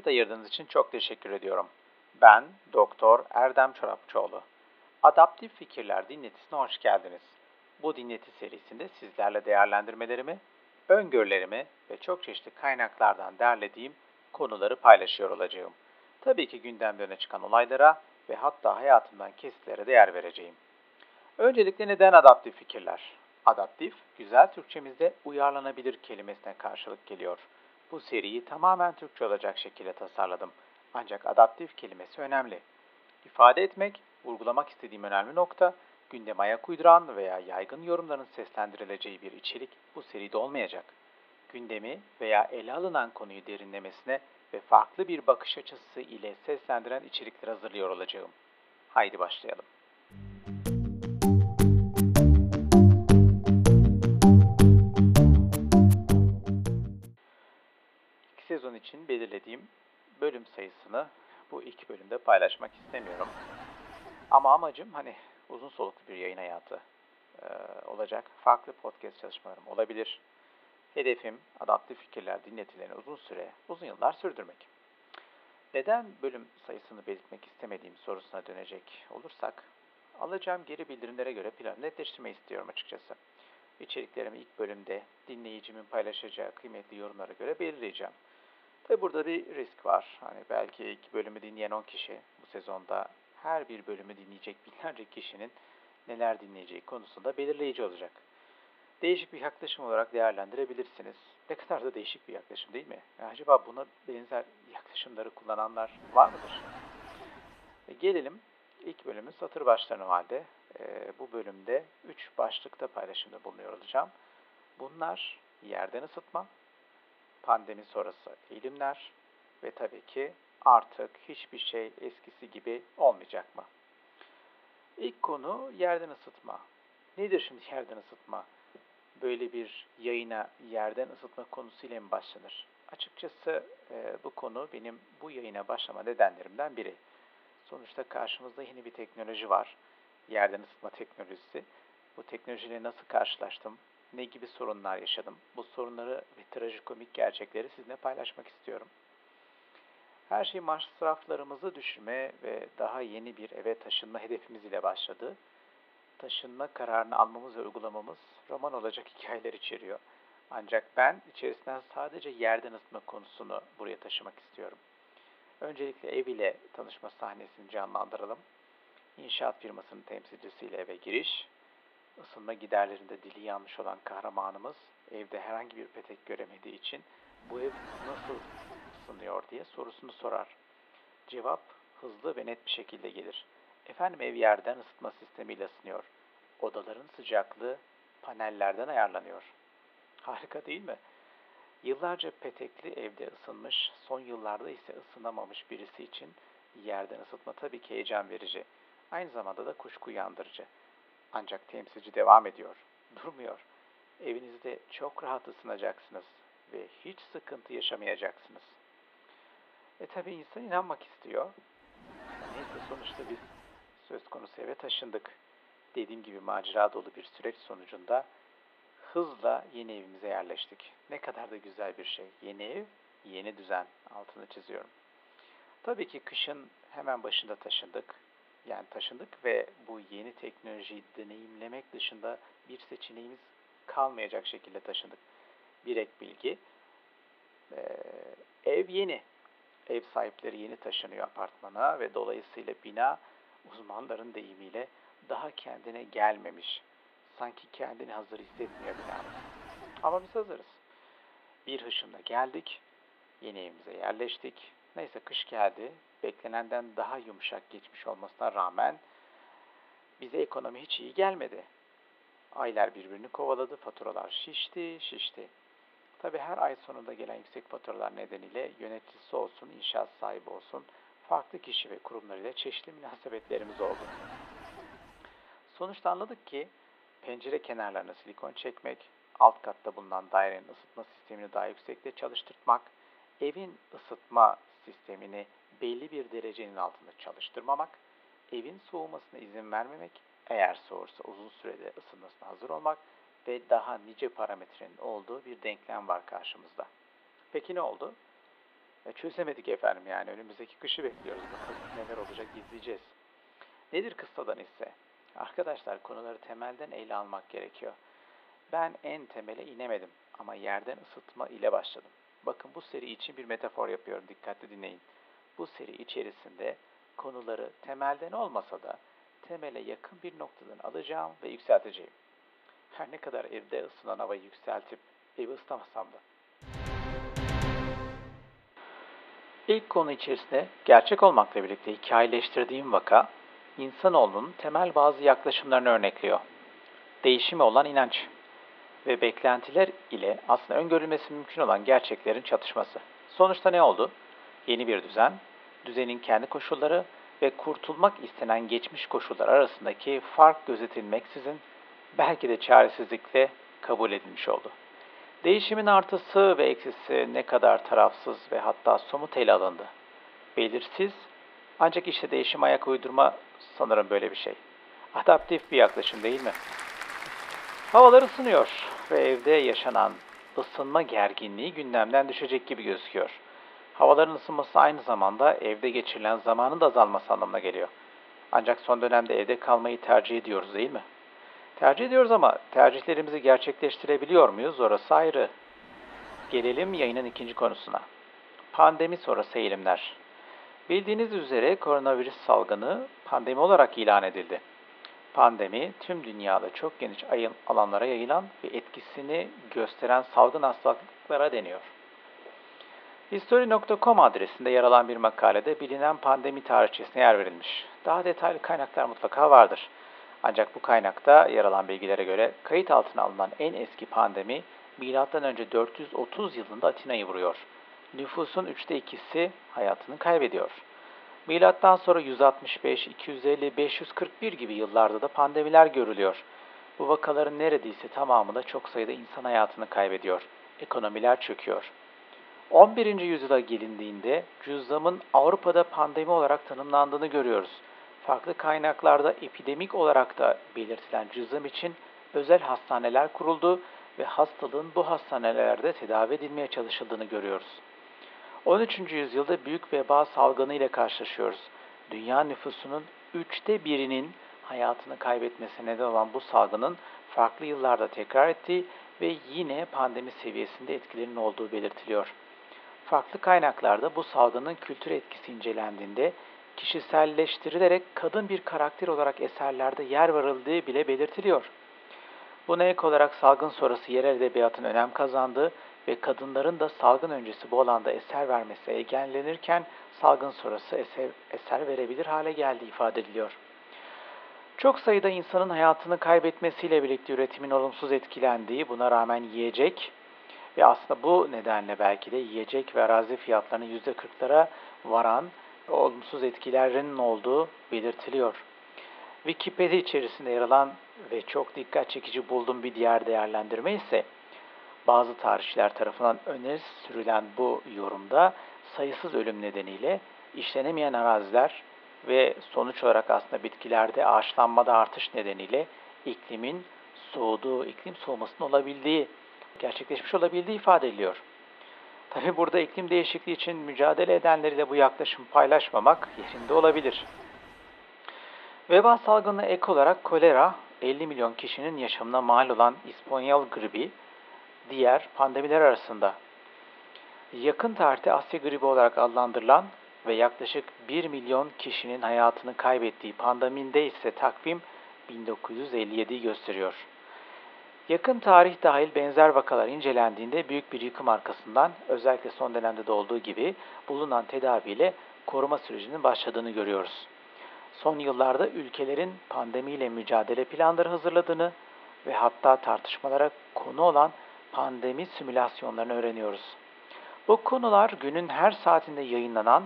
Vakit ayırdığınız için çok teşekkür ediyorum. Ben Doktor Erdem Çorapçıoğlu. Adaptif Fikirler dinletisine hoş geldiniz. Bu dinleti serisinde sizlerle değerlendirmelerimi, öngörülerimi ve çok çeşitli kaynaklardan derlediğim konuları paylaşıyor olacağım. Tabii ki gündemde öne çıkan olaylara ve hatta hayatımdan kesitlere değer vereceğim. Öncelikle neden adaptif fikirler? Adaptif, güzel Türkçemizde uyarlanabilir kelimesine karşılık geliyor. Bu seriyi tamamen Türkçe olacak şekilde tasarladım. Ancak adaptif kelimesi önemli. İfade etmek, vurgulamak istediğim önemli nokta, gündeme ayak uyduran veya yaygın yorumların seslendirileceği bir içerik bu seride olmayacak. Gündemi veya ele alınan konuyu derinlemesine ve farklı bir bakış açısı ile seslendiren içerikler hazırlıyor olacağım. Haydi başlayalım. İçin belirlediğim bölüm sayısını bu iki bölümde paylaşmak istemiyorum. Ama amacım hani uzun soluklu bir yayın hayatı e, olacak. Farklı podcast çalışmalarım olabilir. Hedefim adaptif fikirler dinletilerini uzun süre, uzun yıllar sürdürmek. Neden bölüm sayısını belirtmek istemediğim sorusuna dönecek olursak, alacağım geri bildirimlere göre planı netleştirmeyi istiyorum açıkçası. İçeriklerimi ilk bölümde dinleyicimin paylaşacağı kıymetli yorumlara göre belirleyeceğim. Tabi burada bir risk var. Hani belki ilk bölümü dinleyen 10 kişi bu sezonda her bir bölümü dinleyecek binlerce kişinin neler dinleyeceği konusunda belirleyici olacak. Değişik bir yaklaşım olarak değerlendirebilirsiniz. Ne kadar da değişik bir yaklaşım değil mi? Yani acaba buna benzer yaklaşımları kullananlar var mıdır? E gelelim ilk bölümün satır başlarına halde. E, bu bölümde 3 başlıkta paylaşımda bulunuyor olacağım. Bunlar yerden ısıtma, pandemi sonrası eğilimler ve tabii ki artık hiçbir şey eskisi gibi olmayacak mı? İlk konu yerden ısıtma. Nedir şimdi yerden ısıtma? Böyle bir yayına yerden ısıtma konusuyla mı başlanır? Açıkçası e, bu konu benim bu yayına başlama nedenlerimden biri. Sonuçta karşımızda yeni bir teknoloji var. Yerden ısıtma teknolojisi. Bu teknolojiyle nasıl karşılaştım? Ne gibi sorunlar yaşadım? Bu sorunları ve trajikomik gerçekleri sizinle paylaşmak istiyorum. Her şey masraflarımızı düşürme ve daha yeni bir eve taşınma hedefimiz ile başladı. Taşınma kararını almamız ve uygulamamız roman olacak hikayeler içeriyor. Ancak ben içerisinden sadece yerden ısıtma konusunu buraya taşımak istiyorum. Öncelikle ev ile tanışma sahnesini canlandıralım. İnşaat firmasının temsilcisiyle eve giriş, ısınma giderlerinde dili yanmış olan kahramanımız evde herhangi bir petek göremediği için bu ev nasıl ısınıyor diye sorusunu sorar. Cevap hızlı ve net bir şekilde gelir. Efendim ev yerden ısıtma sistemiyle ısınıyor. Odaların sıcaklığı panellerden ayarlanıyor. Harika değil mi? Yıllarca petekli evde ısınmış, son yıllarda ise ısınamamış birisi için yerden ısıtma tabii ki heyecan verici. Aynı zamanda da kuşku uyandırıcı. Ancak temsilci devam ediyor. Durmuyor. Evinizde çok rahat ısınacaksınız ve hiç sıkıntı yaşamayacaksınız. E tabi insan inanmak istiyor. Neyse sonuçta biz söz konusu eve taşındık. Dediğim gibi macera dolu bir süreç sonucunda hızla yeni evimize yerleştik. Ne kadar da güzel bir şey. Yeni ev, yeni düzen altını çiziyorum. Tabii ki kışın hemen başında taşındık. Yani taşındık ve bu yeni teknolojiyi deneyimlemek dışında bir seçeneğimiz kalmayacak şekilde taşındık. Bir ek bilgi, ee, ev yeni. Ev sahipleri yeni taşınıyor apartmana ve dolayısıyla bina uzmanların deyimiyle daha kendine gelmemiş. Sanki kendini hazır hissetmiyor binamız. Ama biz hazırız. Bir hışımda geldik, yeni evimize yerleştik. Neyse kış geldi, beklenenden daha yumuşak geçmiş olmasına rağmen bize ekonomi hiç iyi gelmedi. Aylar birbirini kovaladı, faturalar şişti, şişti. Tabi her ay sonunda gelen yüksek faturalar nedeniyle yöneticisi olsun, inşaat sahibi olsun, farklı kişi ve kurumlarıyla çeşitli münasebetlerimiz oldu. Sonuçta anladık ki pencere kenarlarına silikon çekmek, alt katta bulunan dairenin ısıtma sistemini daha yüksekte çalıştırmak, evin ısıtma sistemini belli bir derecenin altında çalıştırmamak, evin soğumasına izin vermemek, eğer soğursa uzun sürede ısınmasına hazır olmak ve daha nice parametrenin olduğu bir denklem var karşımızda. Peki ne oldu? E, çözemedik efendim yani önümüzdeki kışı bekliyoruz. Bakalım neler olacak izleyeceğiz. Nedir kıssadan ise? Arkadaşlar konuları temelden ele almak gerekiyor. Ben en temele inemedim ama yerden ısıtma ile başladım. Bakın bu seri için bir metafor yapıyorum dikkatli dinleyin. Bu seri içerisinde konuları temelden olmasa da temele yakın bir noktadan alacağım ve yükselteceğim. Her ne kadar evde ısınan havayı yükseltip evi ıslamasam da. İlk konu içerisinde gerçek olmakla birlikte hikayeleştirdiğim vaka, insanoğlunun temel bazı yaklaşımlarını örnekliyor. Değişime olan inanç ve beklentiler ile aslında öngörülmesi mümkün olan gerçeklerin çatışması. Sonuçta ne oldu? Yeni bir düzen, düzenin kendi koşulları ve kurtulmak istenen geçmiş koşullar arasındaki fark gözetilmeksizin belki de çaresizlikle kabul edilmiş oldu. Değişimin artısı ve eksisi ne kadar tarafsız ve hatta somut ele alındı. Belirsiz ancak işte değişim ayak uydurma sanırım böyle bir şey. Adaptif bir yaklaşım değil mi? Havalar ısınıyor ve evde yaşanan ısınma gerginliği gündemden düşecek gibi gözüküyor. Havaların ısınması aynı zamanda evde geçirilen zamanın da azalması anlamına geliyor. Ancak son dönemde evde kalmayı tercih ediyoruz değil mi? Tercih ediyoruz ama tercihlerimizi gerçekleştirebiliyor muyuz? Orası ayrı. Gelelim yayının ikinci konusuna. Pandemi sonrası eğilimler. Bildiğiniz üzere koronavirüs salgını pandemi olarak ilan edildi. Pandemi tüm dünyada çok geniş alanlara yayılan ve etkisini gösteren salgın hastalıklara deniyor. History.com adresinde yer alan bir makalede bilinen pandemi tarihçesine yer verilmiş. Daha detaylı kaynaklar mutlaka vardır. Ancak bu kaynakta yer alan bilgilere göre kayıt altına alınan en eski pandemi M.Ö. 430 yılında Atina'yı vuruyor. Nüfusun üçte ikisi hayatını kaybediyor. Milattan sonra 165, 250, 541 gibi yıllarda da pandemiler görülüyor. Bu vakaların neredeyse tamamı da çok sayıda insan hayatını kaybediyor. Ekonomiler çöküyor. 11. yüzyıla gelindiğinde cüzdanın Avrupa'da pandemi olarak tanımlandığını görüyoruz. Farklı kaynaklarda epidemik olarak da belirtilen cüzdan için özel hastaneler kuruldu ve hastalığın bu hastanelerde tedavi edilmeye çalışıldığını görüyoruz. 13. yüzyılda büyük veba salgını ile karşılaşıyoruz. Dünya nüfusunun üçte birinin hayatını kaybetmesine neden olan bu salgının farklı yıllarda tekrar ettiği ve yine pandemi seviyesinde etkilerinin olduğu belirtiliyor. Farklı kaynaklarda bu salgının kültür etkisi incelendiğinde kişiselleştirilerek kadın bir karakter olarak eserlerde yer verildiği bile belirtiliyor. Buna ek olarak salgın sonrası yerel edebiyatın önem kazandığı ve kadınların da salgın öncesi bu alanda eser vermesi engellenirken salgın sonrası eser, eser verebilir hale geldiği ifade ediliyor. Çok sayıda insanın hayatını kaybetmesiyle birlikte üretimin olumsuz etkilendiği, buna rağmen yiyecek ve aslında bu nedenle belki de yiyecek ve arazi fiyatlarının %40'lara varan olumsuz etkilerinin olduğu belirtiliyor. Wikipedia içerisinde yer alan ve çok dikkat çekici bulduğum bir diğer değerlendirme ise bazı tarihçiler tarafından öne sürülen bu yorumda sayısız ölüm nedeniyle işlenemeyen araziler ve sonuç olarak aslında bitkilerde ağaçlanmada artış nedeniyle iklimin soğuduğu, iklim soğumasının olabildiği, gerçekleşmiş olabildiği ifade ediliyor. Tabi burada iklim değişikliği için mücadele edenleriyle bu yaklaşım paylaşmamak yerinde olabilir. Veba salgını ek olarak kolera 50 milyon kişinin yaşamına mal olan İspanyol gribi diğer pandemiler arasında. Yakın tarihte Asya gribi olarak adlandırılan ve yaklaşık 1 milyon kişinin hayatını kaybettiği pandeminde ise takvim 1957'yi gösteriyor. Yakın tarih dahil benzer vakalar incelendiğinde büyük bir yıkım arkasından özellikle son dönemde de olduğu gibi bulunan tedaviyle koruma sürecinin başladığını görüyoruz. Son yıllarda ülkelerin pandemiyle mücadele planları hazırladığını ve hatta tartışmalara konu olan pandemi simülasyonlarını öğreniyoruz. Bu konular günün her saatinde yayınlanan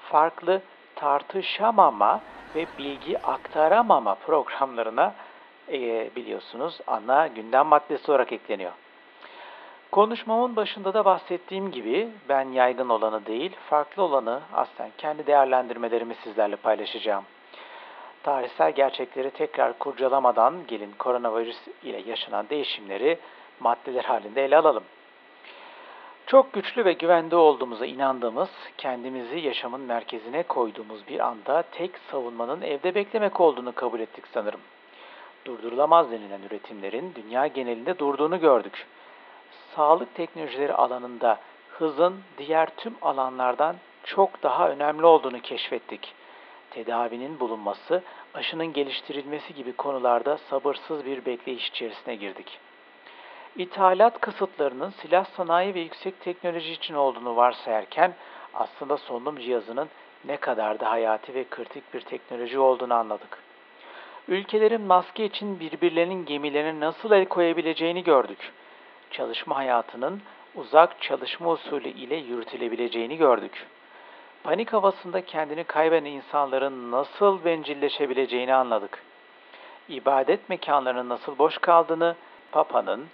farklı tartışamama ve bilgi aktaramama programlarına e, biliyorsunuz ana gündem maddesi olarak ekleniyor. Konuşmamın başında da bahsettiğim gibi ben yaygın olanı değil, farklı olanı aslen kendi değerlendirmelerimi sizlerle paylaşacağım. Tarihsel gerçekleri tekrar kurcalamadan gelin koronavirüs ile yaşanan değişimleri maddeler halinde ele alalım. Çok güçlü ve güvende olduğumuza inandığımız, kendimizi yaşamın merkezine koyduğumuz bir anda tek savunmanın evde beklemek olduğunu kabul ettik sanırım. Durdurulamaz denilen üretimlerin dünya genelinde durduğunu gördük. Sağlık teknolojileri alanında hızın diğer tüm alanlardan çok daha önemli olduğunu keşfettik. Tedavinin bulunması, aşının geliştirilmesi gibi konularda sabırsız bir bekleyiş içerisine girdik. İthalat kısıtlarının silah sanayi ve yüksek teknoloji için olduğunu varsayarken aslında solunum cihazının ne kadar da hayati ve kritik bir teknoloji olduğunu anladık. Ülkelerin maske için birbirlerinin gemilerine nasıl el koyabileceğini gördük. Çalışma hayatının uzak çalışma usulü ile yürütülebileceğini gördük. Panik havasında kendini kaybeden insanların nasıl bencilleşebileceğini anladık. İbadet mekanlarının nasıl boş kaldığını, Papa'nın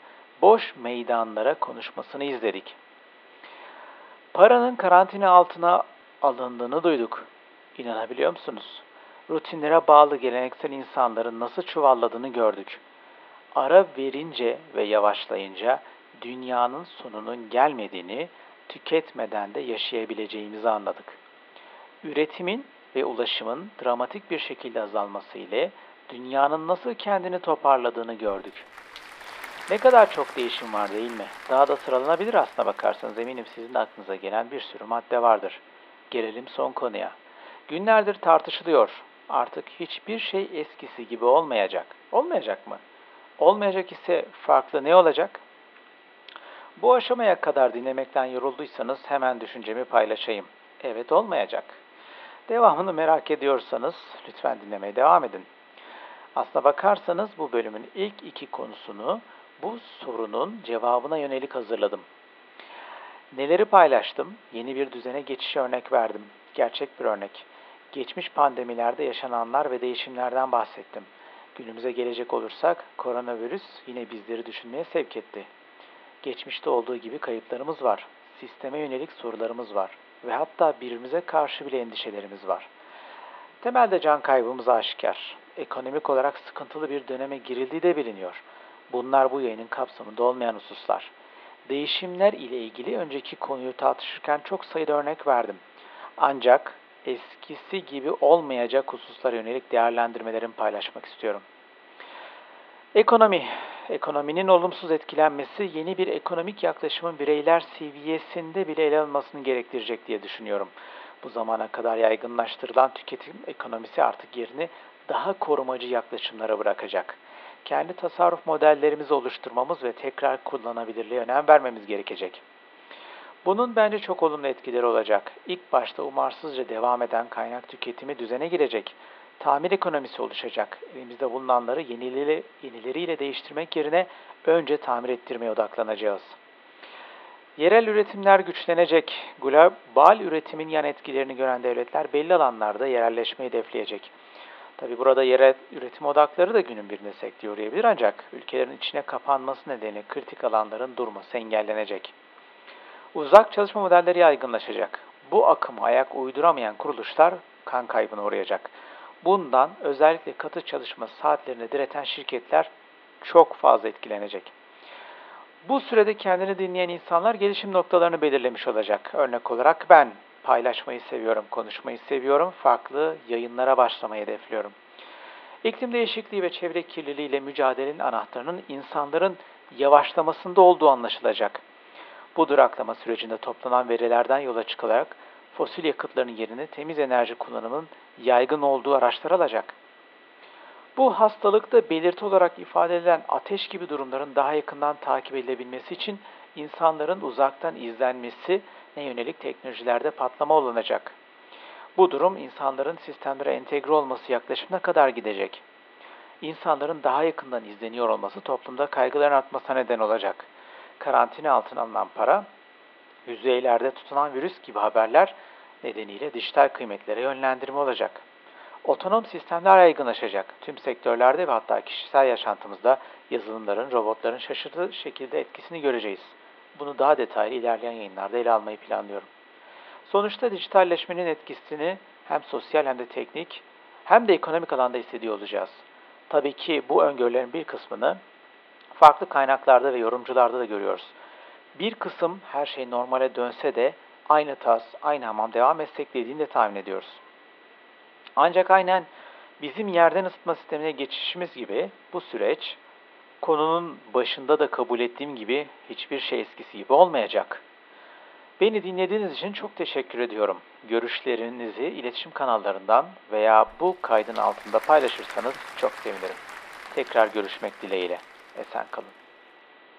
boş meydanlara konuşmasını izledik. Paranın karantina altına alındığını duyduk. İnanabiliyor musunuz? Rutinlere bağlı geleneksel insanların nasıl çuvalladığını gördük. Ara verince ve yavaşlayınca dünyanın sonunun gelmediğini, tüketmeden de yaşayabileceğimizi anladık. Üretimin ve ulaşımın dramatik bir şekilde azalması ile dünyanın nasıl kendini toparladığını gördük. Ne kadar çok değişim var değil mi? Daha da sıralanabilir aslına bakarsanız eminim sizin aklınıza gelen bir sürü madde vardır. Gelelim son konuya. Günlerdir tartışılıyor. Artık hiçbir şey eskisi gibi olmayacak. Olmayacak mı? Olmayacak ise farklı ne olacak? Bu aşamaya kadar dinlemekten yorulduysanız hemen düşüncemi paylaşayım. Evet olmayacak. Devamını merak ediyorsanız lütfen dinlemeye devam edin. Aslına bakarsanız bu bölümün ilk iki konusunu bu sorunun cevabına yönelik hazırladım. Neleri paylaştım? Yeni bir düzene geçiş örnek verdim. Gerçek bir örnek. Geçmiş pandemilerde yaşananlar ve değişimlerden bahsettim. Günümüze gelecek olursak koronavirüs yine bizleri düşünmeye sevk etti. Geçmişte olduğu gibi kayıplarımız var. Sisteme yönelik sorularımız var ve hatta birbirimize karşı bile endişelerimiz var. Temelde can kaybımız aşikar. Ekonomik olarak sıkıntılı bir döneme girildiği de biliniyor. Bunlar bu yayının kapsamında olmayan hususlar. Değişimler ile ilgili önceki konuyu tartışırken çok sayıda örnek verdim. Ancak eskisi gibi olmayacak hususlara yönelik değerlendirmelerimi paylaşmak istiyorum. Ekonomi. Ekonominin olumsuz etkilenmesi yeni bir ekonomik yaklaşımın bireyler seviyesinde bile ele alınmasını gerektirecek diye düşünüyorum. Bu zamana kadar yaygınlaştırılan tüketim ekonomisi artık yerini daha korumacı yaklaşımlara bırakacak kendi tasarruf modellerimizi oluşturmamız ve tekrar kullanabilirliğe önem vermemiz gerekecek. Bunun bence çok olumlu etkileri olacak. İlk başta umarsızca devam eden kaynak tüketimi düzene girecek. Tamir ekonomisi oluşacak. Elimizde bulunanları yenileri, yenileriyle değiştirmek yerine önce tamir ettirmeye odaklanacağız. Yerel üretimler güçlenecek. Global üretimin yan etkilerini gören devletler belli alanlarda yerelleşmeyi hedefleyecek. Tabi burada yerel üretim odakları da günün birinde sekteye uğrayabilir ancak ülkelerin içine kapanması nedeniyle kritik alanların durması engellenecek. Uzak çalışma modelleri yaygınlaşacak. Bu akımı ayak uyduramayan kuruluşlar kan kaybına uğrayacak. Bundan özellikle katı çalışma saatlerine direten şirketler çok fazla etkilenecek. Bu sürede kendini dinleyen insanlar gelişim noktalarını belirlemiş olacak. Örnek olarak ben Paylaşmayı seviyorum, konuşmayı seviyorum. Farklı yayınlara başlamayı hedefliyorum. İklim değişikliği ve çevre kirliliğiyle mücadelenin anahtarının insanların yavaşlamasında olduğu anlaşılacak. Bu duraklama sürecinde toplanan verilerden yola çıkılarak fosil yakıtların yerini temiz enerji kullanımının yaygın olduğu araçlar alacak. Bu hastalıkta belirti olarak ifade edilen ateş gibi durumların daha yakından takip edilebilmesi için insanların uzaktan izlenmesi ne yönelik teknolojilerde patlama olunacak. Bu durum insanların sistemlere entegre olması yaklaşımına kadar gidecek. İnsanların daha yakından izleniyor olması toplumda kaygıların artmasına neden olacak. Karantina altına alınan para, yüzeylerde tutulan virüs gibi haberler nedeniyle dijital kıymetlere yönlendirme olacak. Otonom sistemler yaygınlaşacak. Tüm sektörlerde ve hatta kişisel yaşantımızda yazılımların, robotların şaşırtıcı şekilde etkisini göreceğiz. Bunu daha detaylı ilerleyen yayınlarda ele almayı planlıyorum. Sonuçta dijitalleşmenin etkisini hem sosyal hem de teknik hem de ekonomik alanda hissediyor olacağız. Tabii ki bu öngörülerin bir kısmını farklı kaynaklarda ve yorumcularda da görüyoruz. bir kısım her şey normale dönse de aynı tas, aynı hamam devam etsek dediğini de tahmin ediyoruz. Ancak aynen bizim yerden ısıtma sistemine geçişimiz gibi bu süreç konunun başında da kabul ettiğim gibi hiçbir şey eskisi gibi olmayacak. Beni dinlediğiniz için çok teşekkür ediyorum. Görüşlerinizi iletişim kanallarından veya bu kaydın altında paylaşırsanız çok sevinirim. Tekrar görüşmek dileğiyle. Esen kalın.